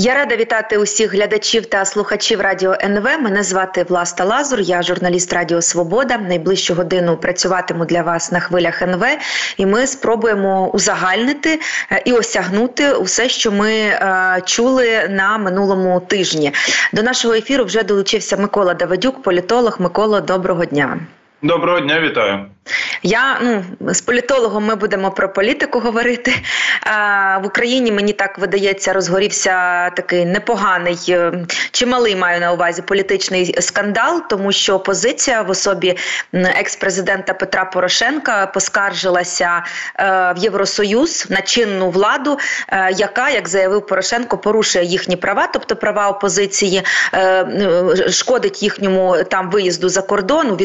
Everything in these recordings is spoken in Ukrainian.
Я рада вітати усіх глядачів та слухачів радіо НВ. Мене звати Власта Лазур. Я журналіст Радіо Свобода. Найближчу годину працюватиму для вас на хвилях НВ, і ми спробуємо узагальнити е, і осягнути усе, що ми е, чули на минулому тижні. До нашого ефіру вже долучився Микола Давидюк, політолог. Микола, доброго дня. Доброго дня, вітаю. Я ну з політологом ми будемо про політику говорити. А, В Україні мені так видається, розгорівся такий непоганий, е, чималий маю на увазі політичний скандал, тому що опозиція в особі екс-президента Петра Порошенка поскаржилася е, в Євросоюз на чинну владу, е, яка, як заявив Порошенко, порушує їхні права, тобто права опозиції, шкодить їхньому там виїзду за кордон, у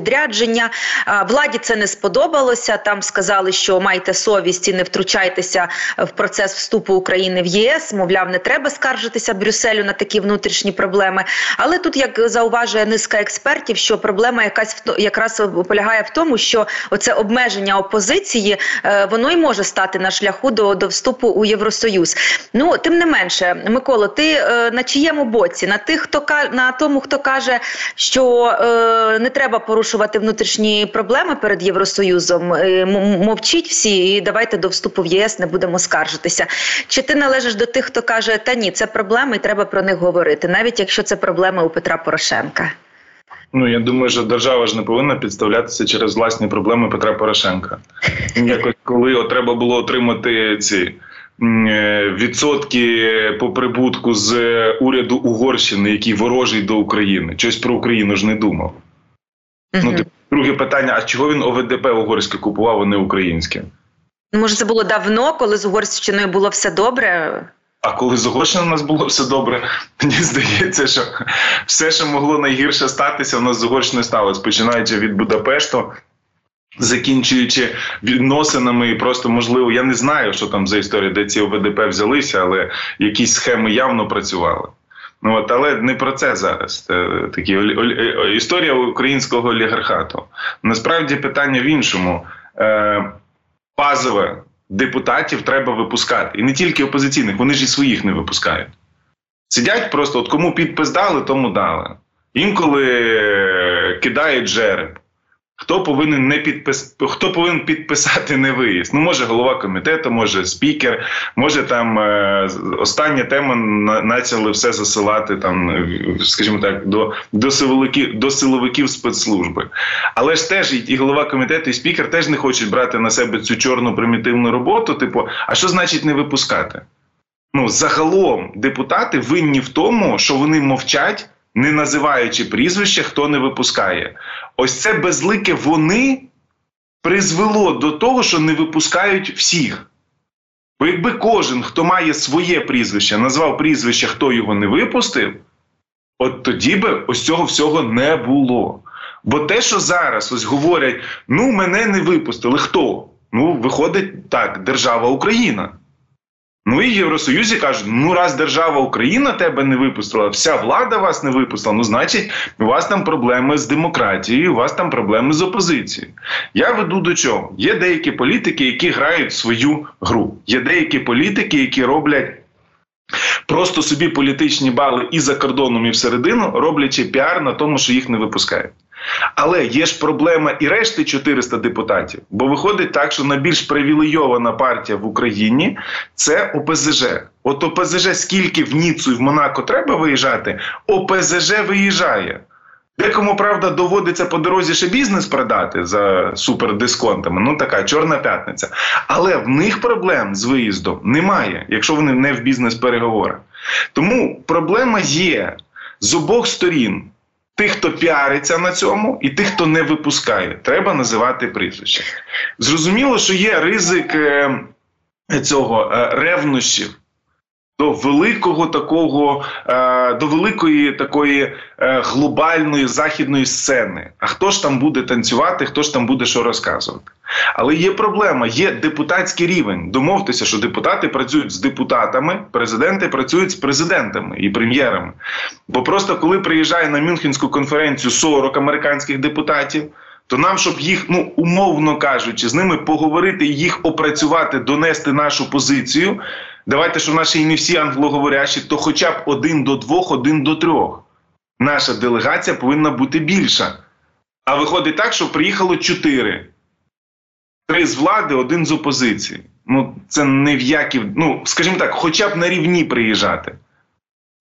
відрядження. Владі це не сподобалося. Там сказали, що майте совість і не втручайтеся в процес вступу України в ЄС. Мовляв, не треба скаржитися Брюсселю на такі внутрішні проблеми. Але тут, як зауважує низка експертів, що проблема якась якраз полягає в тому, що оце обмеження опозиції е, воно й може стати на шляху до до вступу у Євросоюз. Ну тим не менше, Микола, ти е, на чиєму боці? На тих, хто на тому, хто каже, що е, не треба порушувати внутрішні проблеми перед Євросоюзом. Е, мовчіть всі, і давайте до вступу в ЄС не будемо скаржитися. Чи ти належиш до тих, хто каже, та ні, це проблеми, і треба про них говорити, навіть якщо це проблеми у Петра Порошенка? Ну я думаю, що держава ж не повинна підставлятися через власні проблеми Петра Порошенка. Якось коли треба було отримати ці. Е, відсотки по прибутку з уряду Угорщини, який ворожий до України, щось про Україну ж не думав. Ну, Друге питання: а чого він ОВДП угорське купував, а не українське? Може, це було давно, коли з Угорщиною було все добре? А коли з Угорщиною у нас було все добре, мені здається, що все, що могло найгірше статися, у нас з Угорщиною сталося, починаючи від Будапешту. Закінчуючи відносинами, і просто можливо, я не знаю, що там за історія, де ці ОВДП взялися, але якісь схеми явно працювали. Ну от, але не про це зараз. Це такі історія українського олігархату. Насправді питання в іншому. Е, Базове депутатів треба випускати. І не тільки опозиційних, вони ж і своїх не випускають. Сидять просто, от кому підпис дали, тому дали. Інколи кидають жереб. Хто повинен не підпис... Хто повинен підписати не виїзд? Ну, може голова комітету, може спікер, може там е... остання тема почали все засилати там, скажімо так, до до силовиків до силовиків спецслужби. Але ж теж і голова комітету, і спікер теж не хочуть брати на себе цю чорну примітивну роботу. Типу, а що значить не випускати? Ну, загалом депутати винні в тому, що вони мовчать не називаючи прізвище, хто не випускає. Ось це безлике вони призвело до того, що не випускають всіх. Бо якби кожен, хто має своє прізвище, назвав прізвище, хто його не випустив, от тоді би ось цього всього не було. Бо те, що зараз ось говорять, ну мене не випустили, хто? Ну, виходить так, держава Україна. Ну і Євросоюзі кажуть: ну раз держава Україна тебе не випустила, вся влада вас не випустила. Ну, значить, у вас там проблеми з демократією, у вас там проблеми з опозицією. Я веду до чого? Є деякі політики, які грають свою гру. Є деякі політики, які роблять. Просто собі політичні бали і за кордоном, і всередину, роблячи піар на тому, що їх не випускають. Але є ж проблема і решти 400 депутатів. Бо виходить так, що найбільш привілейована партія в Україні це ОПЗЖ. От ОПЗЖ, скільки в Ніцу і в Монако треба виїжджати, ОПЗЖ виїжджає. Декому, правда, доводиться по дорозі ще бізнес продати за супердисконтами. Ну така чорна п'ятниця. Але в них проблем з виїздом немає, якщо вони не в бізнес-переговорах. Тому проблема є з обох сторін. Тих, хто піариться на цьому, і тих, хто не випускає, треба називати прізвища. Зрозуміло, що є ризик е, цього е, ревнощів до великого такого, е, до великої такої глобальної західної сцени. А хто ж там буде танцювати, хто ж там буде що розказувати? Але є проблема, є депутатський рівень. Домовтеся, що депутати працюють з депутатами, президенти працюють з президентами і прем'єрами. Бо просто коли приїжджає на Мюнхенську конференцію 40 американських депутатів. То нам, щоб їх, ну умовно кажучи, з ними поговорити, їх опрацювати, донести нашу позицію. Давайте, що наші і не всі англоговорящі, то хоча б один до двох, один до трьох. Наша делегація повинна бути більша. А виходить так, що приїхало чотири. Три з влади, один з опозиції. Ну, це не в які, ну, скажімо так, хоча б на рівні приїжджати.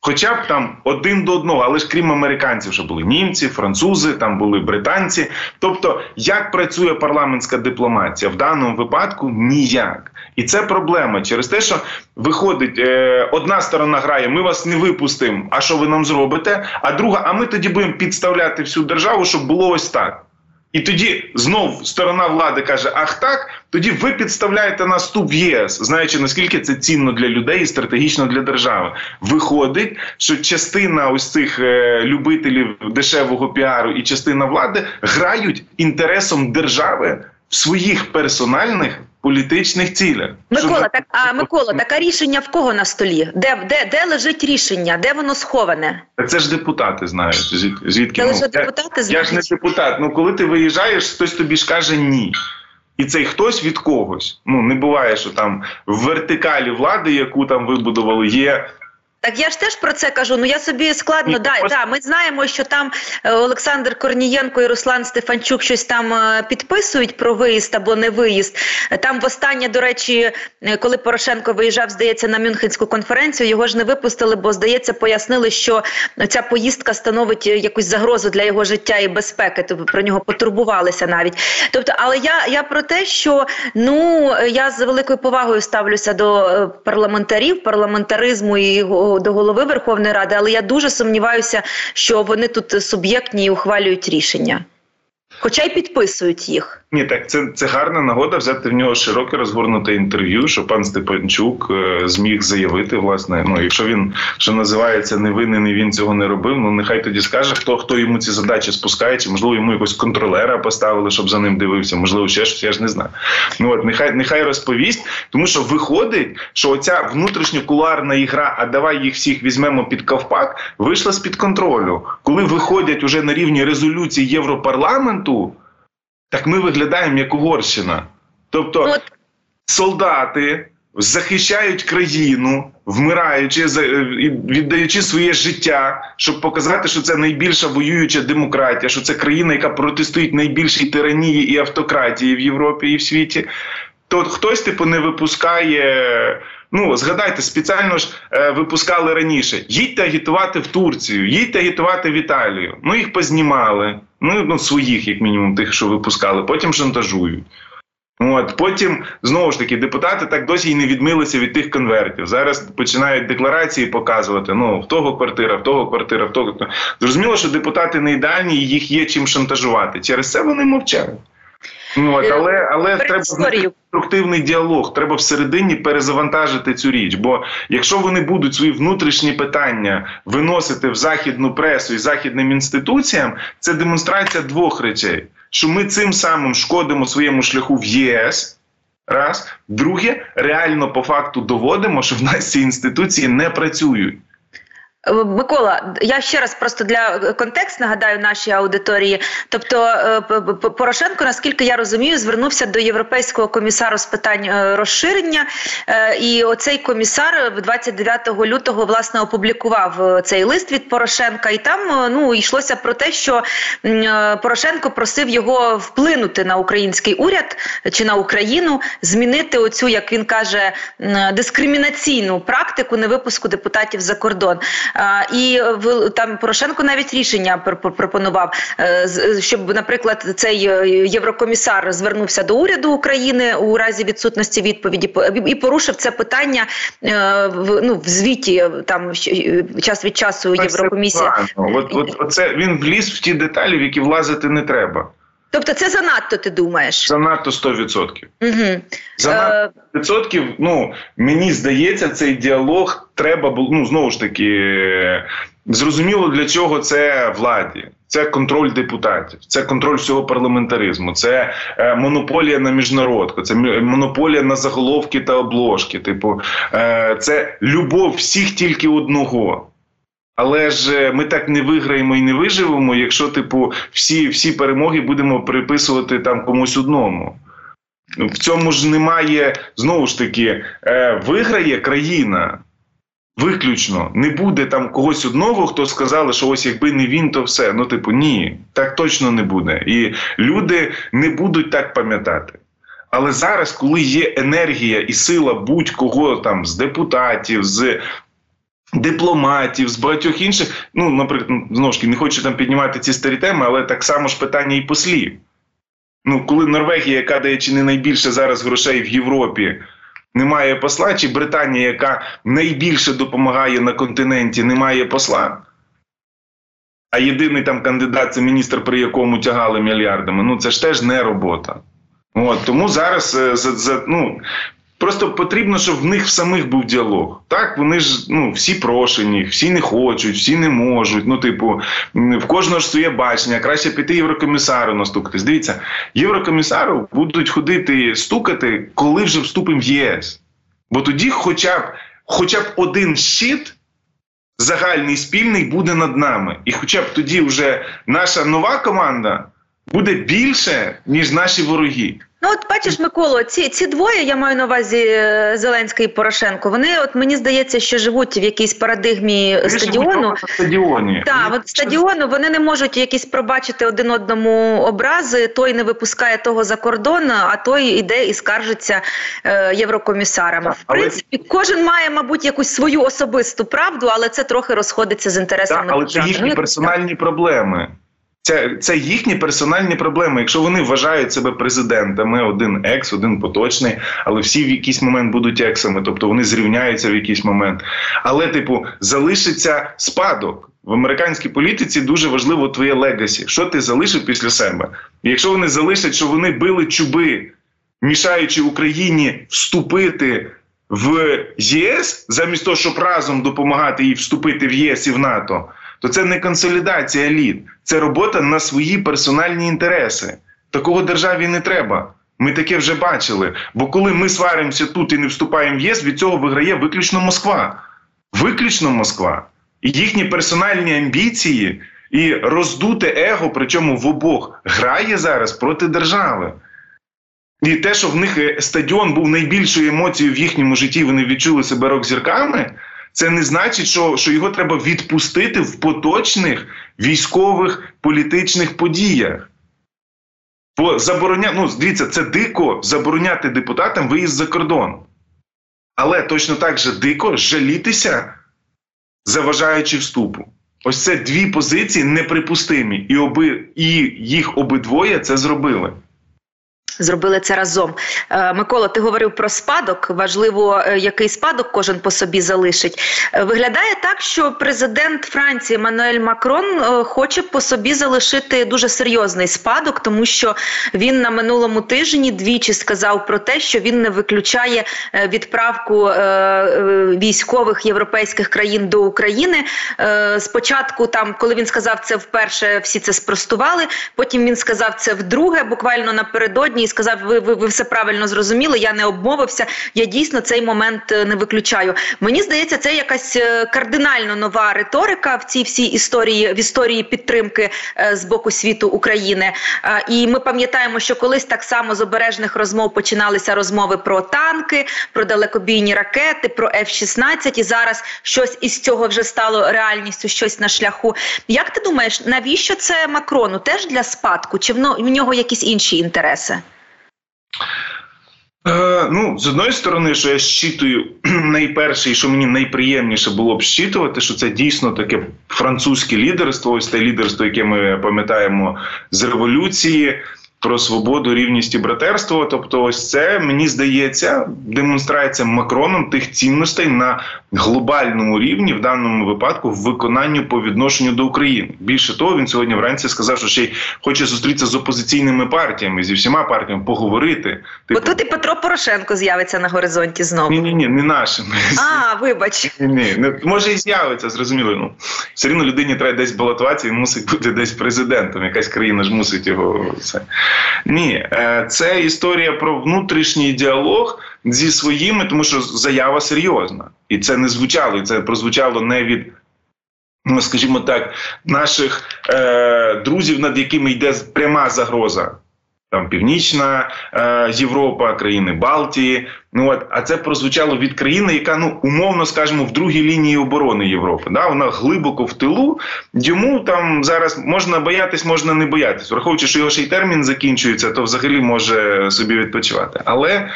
Хоча б там один до одного, але ж крім американців, що були німці, французи, там були британці. Тобто, як працює парламентська дипломатія в даному випадку ніяк. І це проблема через те, що виходить, е, одна сторона грає, ми вас не випустимо. А що ви нам зробите? А друга, а ми тоді будемо підставляти всю державу, щоб було ось так. І тоді знов сторона влади каже: Ах так, тоді ви підставляєте наступ ЄС, знаючи наскільки це цінно для людей і стратегічно для держави. Виходить, що частина ось цих е, любителів дешевого піару і частина влади грають інтересом держави в своїх персональних політичних цілях. Микола, так а Микола, таке рішення в кого на столі? Де де, де лежить рішення? Де воно сховане? Це ж депутати знають. Звідки це лише депутати депутати знають? Я ж не депутат. Ну коли ти виїжджаєш, хтось тобі ж каже ні. І цей хтось від когось. Ну не буває, що там в вертикалі влади, яку там вибудували, є так я ж теж про це кажу. Ну я собі складно да, да, Ми знаємо, що там е, Олександр Корнієнко і Руслан Стефанчук щось там е, підписують про виїзд або не виїзд. Там востаннє, до речі, е, коли Порошенко виїжджав, здається, на Мюнхенську конференцію, його ж не випустили, бо здається, пояснили, що ця поїздка становить якусь загрозу для його життя і безпеки. Тобто про нього потурбувалися навіть. Тобто, але я я про те, що ну я з великою повагою ставлюся до парламентарів, парламентаризму і його до голови Верховної Ради, але я дуже сумніваюся, що вони тут суб'єктні і ухвалюють рішення, хоча й підписують їх. Ні, так це це гарна нагода взяти в нього широке розгорнуте інтерв'ю, що пан Степанчук е, зміг заявити, власне, ну якщо він що називається невинен і він цього не робив, ну нехай тоді скаже, хто хто йому ці задачі спускає, чи можливо йому якось контролера поставили, щоб за ним дивився, можливо, ще щось, я ж не знаю. Ну от нехай нехай розповість, тому що виходить, що оця внутрішньокуларна ігра, а давай їх всіх візьмемо під ковпак, вийшла з під контролю, коли виходять уже на рівні резолюції Європарламенту так ми виглядаємо як Угорщина. Тобто солдати захищають країну, вмираючи віддаючи своє життя, щоб показати, що це найбільша воююча демократія, що це країна, яка протистоїть найбільшій тиранії і автократії в Європі і в світі. То хтось типу не випускає. Ну, згадайте, спеціально ж е, випускали раніше. Їдьте агітувати в Турцію, їдьте агітувати в Італію. Ну їх познімали. Ну ну своїх, як мінімум, тих, що випускали. Потім шантажують. От потім знову ж таки депутати так досі й не відмилися від тих конвертів. Зараз починають декларації показувати. Ну в того квартира, в того квартира, в того зрозуміло, що депутати не ідеальні, і їх є чим шантажувати. Через це вони мовчають. Ну, от, Але але треба конструктивний діалог. Треба всередині перезавантажити цю річ. Бо якщо вони будуть свої внутрішні питання виносити в західну пресу і західним інституціям, це демонстрація двох речей: що ми цим самим шкодимо своєму шляху в ЄС. Раз, друге, реально по факту доводимо, що в нас ці інституції не працюють. Е, Микола, я ще раз просто для контекст нагадаю нашій аудиторії. Тобто е, Порошенко, наскільки я розумію, звернувся до європейського комісару з питань е, розширення, і оцей комісар 29 лютого власне опублікував цей лист від Порошенка, і там ну йшлося про те, що Порошенко просив його вплинути на український уряд чи на Україну, змінити оцю, як він каже, дискримінаційну практику невипуску депутатів за кордон. І там Порошенко навіть рішення пропонував, е, щоб, наприклад, цей е, єврокомісар звернувся до уряду України у разі відсутності відповіді і порушив це питання е, в ну в звіті там час від часу Єврокомісія. От, от, оце він вліз в ті деталі, в які влазити не треба. Тобто це занадто, ти думаєш? Занадто 100%. Угу. Занадто 100%, ну, мені здається, цей діалог треба було, ну, знову ж таки, зрозуміло, для чого це владі. Це контроль депутатів, це контроль всього парламентаризму, це е, монополія на міжнародку, це монополія на заголовки та обложки. Типу, е, це любов всіх тільки одного. Але ж е, ми так не виграємо і не виживемо, якщо типу всі всі перемоги будемо приписувати там комусь одному. в цьому ж немає знову ж таки е, виграє країна. Виключно не буде там когось одного, хто сказали, що ось якби не він, то все. Ну, типу, ні, так точно не буде. І люди не будуть так пам'ятати. Але зараз, коли є енергія і сила будь-кого там з депутатів, з дипломатів, з багатьох інших, ну, наприклад, знову ж таки, не хочу там піднімати ці старі теми, але так само ж питання і послів. Ну, коли Норвегія, яка дає чи не найбільше зараз грошей в Європі, не має посла, чи Британія, яка найбільше допомагає на континенті, не має посла. А єдиний там кандидат це міністр, при якому тягали мільярдами. Ну це ж теж не робота. От Тому зараз е, за, за, ну, Просто потрібно, щоб в них в самих був діалог. Так, вони ж ну всі прошені, всі не хочуть, всі не можуть. Ну, типу, в кожного ж своє бачення. Краще піти єврокомісару настукатись. Дивіться, єврокомісару будуть ходити стукати, коли вже вступимо в ЄС. Бо тоді, хоча б, хоча б один щит. Загальний спільний буде над нами, і хоча б тоді вже наша нова команда буде більше ніж наші вороги. Ну, от бачиш, Миколо, ці ці двоє, я маю на увазі е, Зеленський і Порошенко. Вони, от мені здається, що живуть в якійсь парадигмі Ти стадіону. стадіоні. Так, от стадіону вони не можуть якісь пробачити один одному образи. Той не випускає того за кордон, а той іде і скаржиться е, єврокомісарами. Так, в принципі, але... кожен має, мабуть, якусь свою особисту правду, але це трохи розходиться з інтересами. Так, Але це їхні персональні проблеми. Це це їхні персональні проблеми. Якщо вони вважають себе президентами, один екс, один поточний, але всі в якийсь момент будуть ексами, тобто вони зрівняються в якийсь момент. Але, типу, залишиться спадок в американській політиці. Дуже важливо твоє legacy. Що ти залишив після себе? Якщо вони залишать, що вони били чуби, мішаючи Україні вступити в ЄС, замість того, щоб разом допомагати їй вступити в ЄС і в НАТО то це не консолідація еліт, це робота на свої персональні інтереси. Такого державі не треба. Ми таке вже бачили. Бо коли ми сваримося тут і не вступаємо в ЄС, від цього виграє виключно Москва. Виключно Москва. І їхні персональні амбіції і роздуте его, причому в обох, грає зараз проти держави. І те, що в них е, стадіон був найбільшою емоцією в їхньому житті, вони відчули себе рок-зірками це не значить, що що його треба відпустити в поточних військових політичних подіях. Бо забороня... ну, дивіться, це дико забороняти депутатам виїзд за кордон. Але точно так же дико жалітися, заважаючи вступу. Ось це дві позиції неприпустимі, і оби, і їх обидвоє це зробили. Зробили це разом. Е, Микола, ти говорив про спадок. Важливо, е, який спадок кожен по собі залишить. Е, виглядає так, що президент Франції Мануель Макрон хоче по собі залишити дуже серйозний спадок, тому що він на минулому тижні двічі сказав про те, що він не виключає відправку військових європейських країн до України. Спочатку, там, коли він сказав це вперше, всі це спростували. Потім він сказав це вдруге, буквально напередодні і сказав: Ви, ви, ви все правильно зрозуміли. Я не обмовився. Я дійсно цей момент е, не виключаю. Мені здається, це якась е, кардинально нова риторика в цій всій історії в історії підтримки е, з боку світу України. І ми пам'ятаємо, що колись так само з обережних розмов починалися розмови про танки, про далекобійні ракети, про F-16, І зараз щось із цього вже стало реальністю, щось на шляху. Як ти думаєш, навіщо це Макрону? Теж для спадку? Чи в нього якісь інші інтереси? Е, ну, з одної сторони, що я щитую найперше, і що мені найприємніше було б щитувати, що це дійсно таке французьке лідерство, ось те лідерство, яке ми пам'ятаємо з революції про свободу, рівність і братерство. Тобто, ось це мені здається демонстрація Макроном тих цінностей на глобальному рівні, в даному випадку, в виконанню по відношенню до України. Більше того, він сьогодні вранці сказав, що ще й хоче зустрітися з опозиційними партіями зі всіма партіями поговорити. Бо типу... тут і Петро Порошенко з'явиться на горизонті знову. Ні, ні, ні, не нашим. А, вибач. Ні, ні, не може і з'явиться, зрозуміло. Ну все рівно людині треба десь балотуватися, він мусить бути десь президентом. Якась країна ж мусить його це. Ні, е, це історія про внутрішній діалог зі своїми, тому що заява серйозна, і це не звучало. І це прозвучало не від. Ну, скажімо так, наших е, друзів, над якими йде пряма загроза там Північна е, Європа, країни Балтії. Ну от, а це прозвучало від країни, яка ну умовно скажімо, в другій лінії оборони Європи. Да, вона глибоко в тилу. Йому там зараз можна боятись, можна не боятись. Враховуючи, що його ще й термін закінчується, то взагалі може собі відпочивати. Але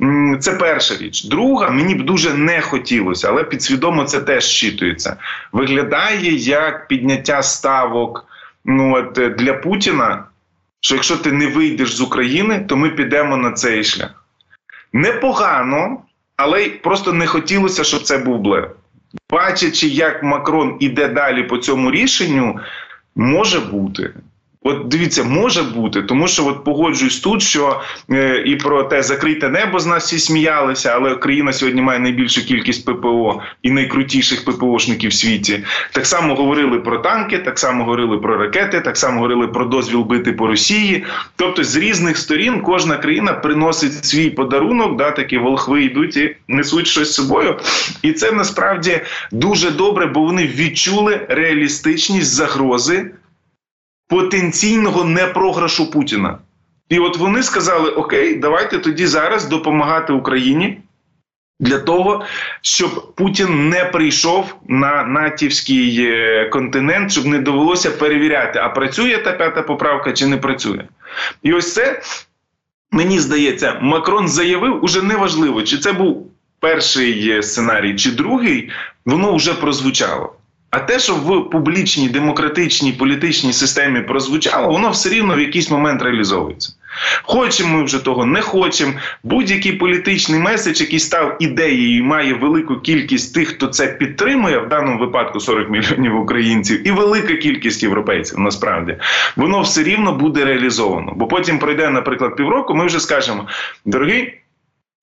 м, це перша річ. Друга, мені б дуже не хотілося, але підсвідомо це теж щитується. Виглядає як підняття ставок. Ну от для Путіна що якщо ти не вийдеш з України, то ми підемо на цей шлях. Непогано, але просто не хотілося, щоб це був блеф. Бачачи, як Макрон іде далі по цьому рішенню, може бути. От дивіться, може бути, тому що от погоджуюсь тут, що е, і про те закрите небо з нас всі сміялися, але Україна сьогодні має найбільшу кількість ППО і найкрутіших ППОшників в світі. Так само говорили про танки, так само говорили про ракети, так само говорили про дозвіл бити по Росії. Тобто, з різних сторін кожна країна приносить свій подарунок, да, такі волхви йдуть і несуть щось з собою. І це насправді дуже добре, бо вони відчули реалістичність загрози потенційного непрограшу Путіна. І от вони сказали: Окей, давайте тоді зараз допомагати Україні для того, щоб Путін не прийшов на натівський е, континент, щоб не довелося перевіряти, а працює та п'ята поправка чи не працює. І ось це мені здається, Макрон заявив уже неважливо, чи це був перший е, сценарій, чи другий, воно вже прозвучало. А те, що в публічній демократичній політичній системі прозвучало, воно все рівно в якийсь момент реалізовується. Хочемо ми вже того, не хочемо. Будь-який політичний меседж, який став ідеєю, і має велику кількість тих, хто це підтримує, в даному випадку 40 мільйонів українців, і велика кількість європейців. Насправді воно все рівно буде реалізовано. Бо потім пройде, наприклад, півроку. Ми вже скажемо, дорогий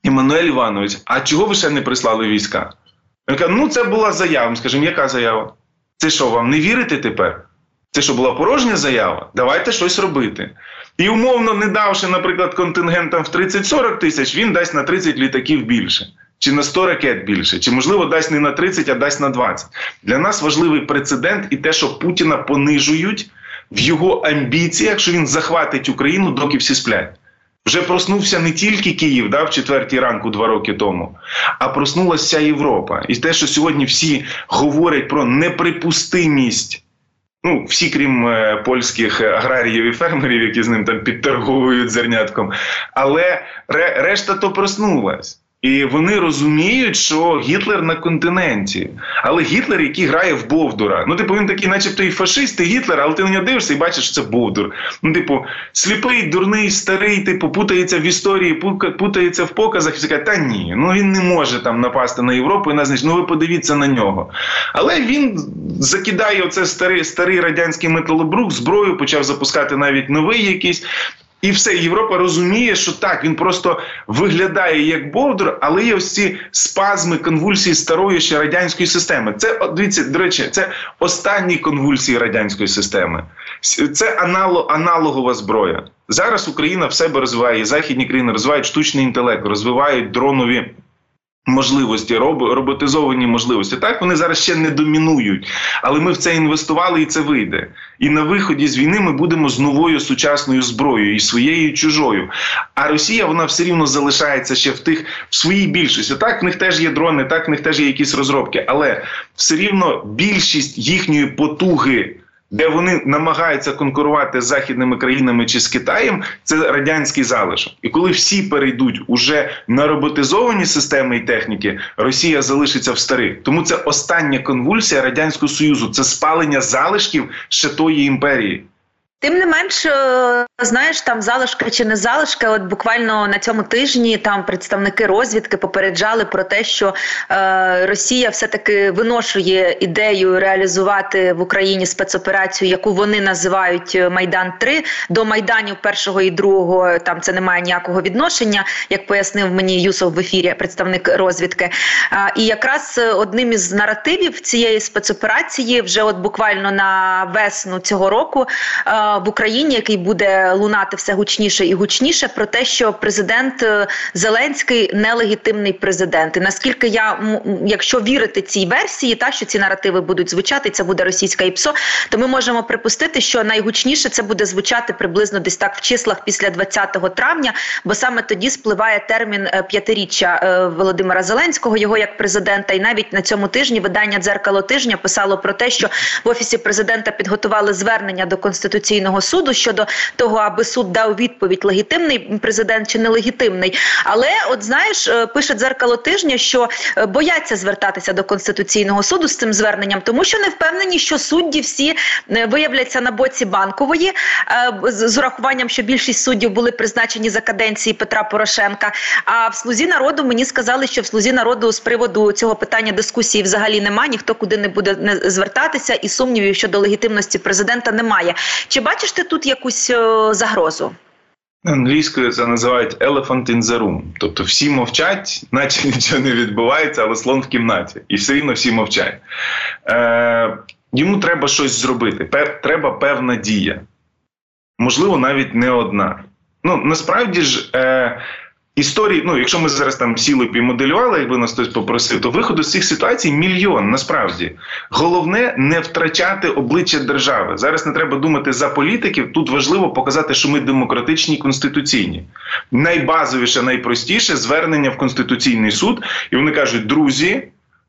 Іммануель Іванович, а чого ви ще не прислали війська? Каже, ну це була заява. Скажімо, яка заява? Це що, вам не вірите тепер? Це що була порожня заява? Давайте щось робити. І умовно, не давши, наприклад, контингентам в 30-40 тисяч, він дасть на 30 літаків більше, чи на 100 ракет більше, чи, можливо, дасть не на 30, а дасть на 20. Для нас важливий прецедент і те, що Путіна понижують в його амбіціях, що він захватить Україну, доки всі сплять. Вже проснувся не тільки Київ да, в четвертій ранку два роки тому, а проснулася Європа. І те, що сьогодні всі говорять про неприпустимість, ну всі, крім е, польських аграріїв і фермерів, які з ним там підторговують зернятком, але решта то проснулась. І вони розуміють, що Гітлер на континенті, але Гітлер, який грає в Бовдура. Ну, типу, він такий, начебто, і фашист, і Гітлер, але ти на нього дивишся і бачиш, що це Бовдур. Ну, типу, сліпий, дурний, старий, типу, путається в історії, путається в показах і каже, та ні, ну він не може там напасти на Європу і знищити. Ну ви подивіться на нього. Але він закидає оце старий старий радянський металобрук, зброю, почав запускати навіть новий якийсь. І все, Європа розуміє, що так, він просто виглядає як Бовдур, але є ось спазми, конвульсії старої ще радянської системи. Це дивіться, до речі, це останні конвульсії радянської системи. Це аналогова зброя. Зараз Україна в себе розвиває, і західні країни розвивають штучний інтелект, розвивають дронові. Можливості, роботизовані можливості. Так вони зараз ще не домінують, але ми в це інвестували, і це вийде. І на виході з війни ми будемо з новою сучасною зброєю і своєю і чужою. А Росія вона все рівно залишається ще в тих в своїй більшості. Так в них теж є дрони, так в них теж є якісь розробки, але все рівно більшість їхньої потуги де вони намагаються конкурувати з західними країнами чи з Китаєм, це радянський залишок. І коли всі перейдуть уже на роботизовані системи і техніки, Росія залишиться в старих. Тому це остання конвульсія радянського союзу, це спалення залишків ще тої імперії. Тим не менш, знаєш, там залишки чи не залишки, от буквально на цьому тижні там представники розвідки попереджали про те, що е, Росія все-таки виношує ідею реалізувати в Україні спецоперацію, яку вони називають Майдан 3 до майданів першого і другого. Там це не має ніякого відношення, як пояснив мені Юсов в ефірі, представник розвідки. Е, і якраз одним із наративів цієї спецоперації вже от буквально на весну цього року. Е, в Україні, який буде лунати все гучніше і гучніше, про те, що президент е, Зеленський нелегітимний президент. І наскільки я якщо вірити цій версії, та що ці наративи будуть звучати, це буде російська ІПСО, то ми можемо припустити, що найгучніше це буде звучати приблизно десь так в числах після 20 травня, бо саме тоді спливає термін е, п'ятиріччя е, Володимира Зеленського, його як президента, і навіть на цьому тижні видання дзеркало тижня писало про те, що в офісі президента підготували звернення до конституційного суду щодо того, аби суд дав відповідь легітимний президент чи нелегітимний. Але, от знаєш, е, пише дзеркало тижня, що бояться звертатися до конституційного суду з цим зверненням, тому що не впевнені, що судді всі виявляться на боці банкової з урахуванням, що більшість суддів були призначені за каденції Петра Порошенка. А в слузі народу мені сказали, що в слузі народу з приводу цього питання дискусії взагалі немає. Ніхто куди не буде звертатися, і сумнівів щодо легітимності президента немає. Чи бачиш ти тут якусь о, загрозу? Англійською це називають elephant in the room. Тобто всі мовчать, наче нічого не відбувається, але слон в кімнаті, і все рівно всі мовчать. Е, Йому треба щось зробити. Пер, треба певна дія. Можливо, навіть не одна. Ну насправді ж. Е, Історії, ну якщо ми зараз там сіли б і моделювали, якби нас хтось попросив, то виходу з цих ситуацій мільйон. Насправді головне не втрачати обличчя держави. Зараз не треба думати за політиків. Тут важливо показати, що ми демократичні конституційні. Найбазовіше, найпростіше звернення в конституційний суд, і вони кажуть, друзі.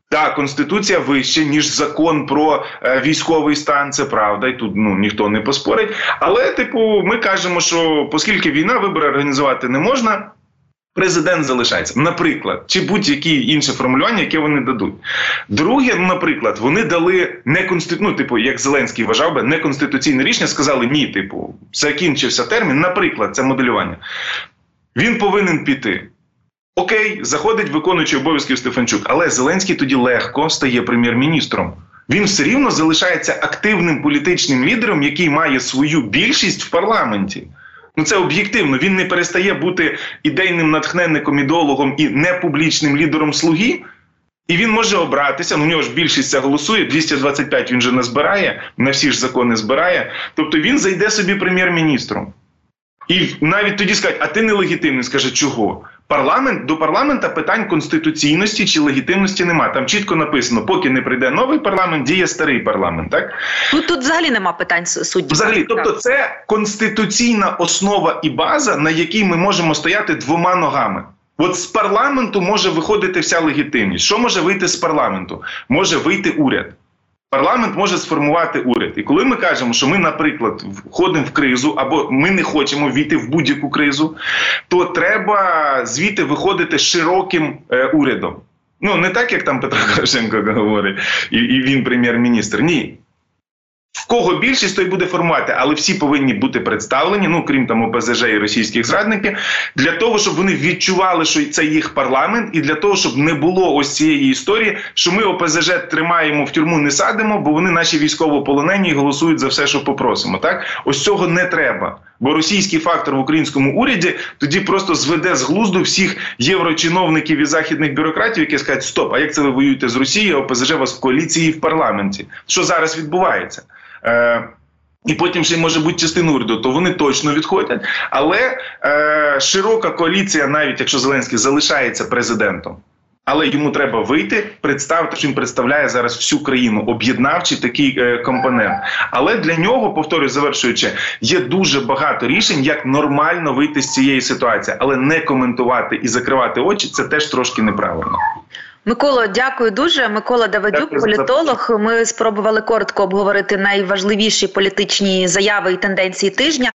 Так, конституція вища, ніж закон про е, військовий стан. Це правда, і тут ну ніхто не поспорить. Але, типу, ми кажемо, що оскільки війна вибори організувати не можна. Президент залишається, наприклад, чи будь-які інше формулювання, яке вони дадуть. Друге, наприклад, вони дали неконститу... ну, типу, як Зеленський вважав би, неконституційне рішення, сказали ні, типу, закінчився термін. Наприклад, це моделювання. Він повинен піти. Окей, заходить виконуючий обов'язків Стефанчук, але Зеленський тоді легко стає прем'єр-міністром. Він все рівно залишається активним політичним лідером, який має свою більшість в парламенті. Ну це об'єктивно. Він не перестає бути ідейним натхненником, ідеологом і непублічним лідером слуги. І він може обратися. Ну, у нього ж більшість це голосує. 225 він же не збирає, на всі ж закони збирає. Тобто він зайде собі прем'єр-міністром. І навіть тоді скажуть, а ти нелегітимний. Скаже, чого? Парламент до парламента питань конституційності чи легітимності немає. Там чітко написано, поки не прийде новий парламент, діє старий парламент. Так тут тут взагалі нема питань суддів. Взагалі, тобто, це конституційна основа і база, на якій ми можемо стояти двома ногами. От з парламенту може виходити вся легітимність. Що може вийти з парламенту? Може вийти уряд. Парламент може сформувати уряд. І коли ми кажемо, що ми, наприклад, входимо в кризу, або ми не хочемо війти в будь-яку кризу, то треба звідти виходити широким е, урядом. Ну не так, як там Петро Порошенко говорить, і, і він прем'єр-міністр. Ні. В кого більшість, той буде формувати, але всі повинні бути представлені, ну крім там ОПЗЖ і російських зрадників, для того, щоб вони відчували, що це їх парламент, і для того, щоб не було ось цієї історії, що ми ОПЗЖ тримаємо в тюрму, не садимо, бо вони наші військовополонені і голосують за все, що попросимо. Так ось цього не треба. Бо російський фактор в українському уряді тоді просто зведе з глузду всіх єврочиновників і західних бюрократів, які скажуть, стоп, а як це ви воюєте з Росією? ОПЗЖ вас в коаліції і в парламенті? Що зараз відбувається? Е, і потім ще може бути частина уряду, то вони точно відходять. Але е, широка коаліція, навіть якщо Зеленський залишається президентом, але йому треба вийти, представити, що він представляє зараз всю країну, об'єднавчий такий е, компонент. Але для нього, повторюю, завершуючи, є дуже багато рішень, як нормально вийти з цієї ситуації, але не коментувати і закривати очі це теж трошки неправильно. Миколо, дякую дуже. Микола Давидюк, політолог. Ми спробували коротко обговорити найважливіші політичні заяви і тенденції тижня.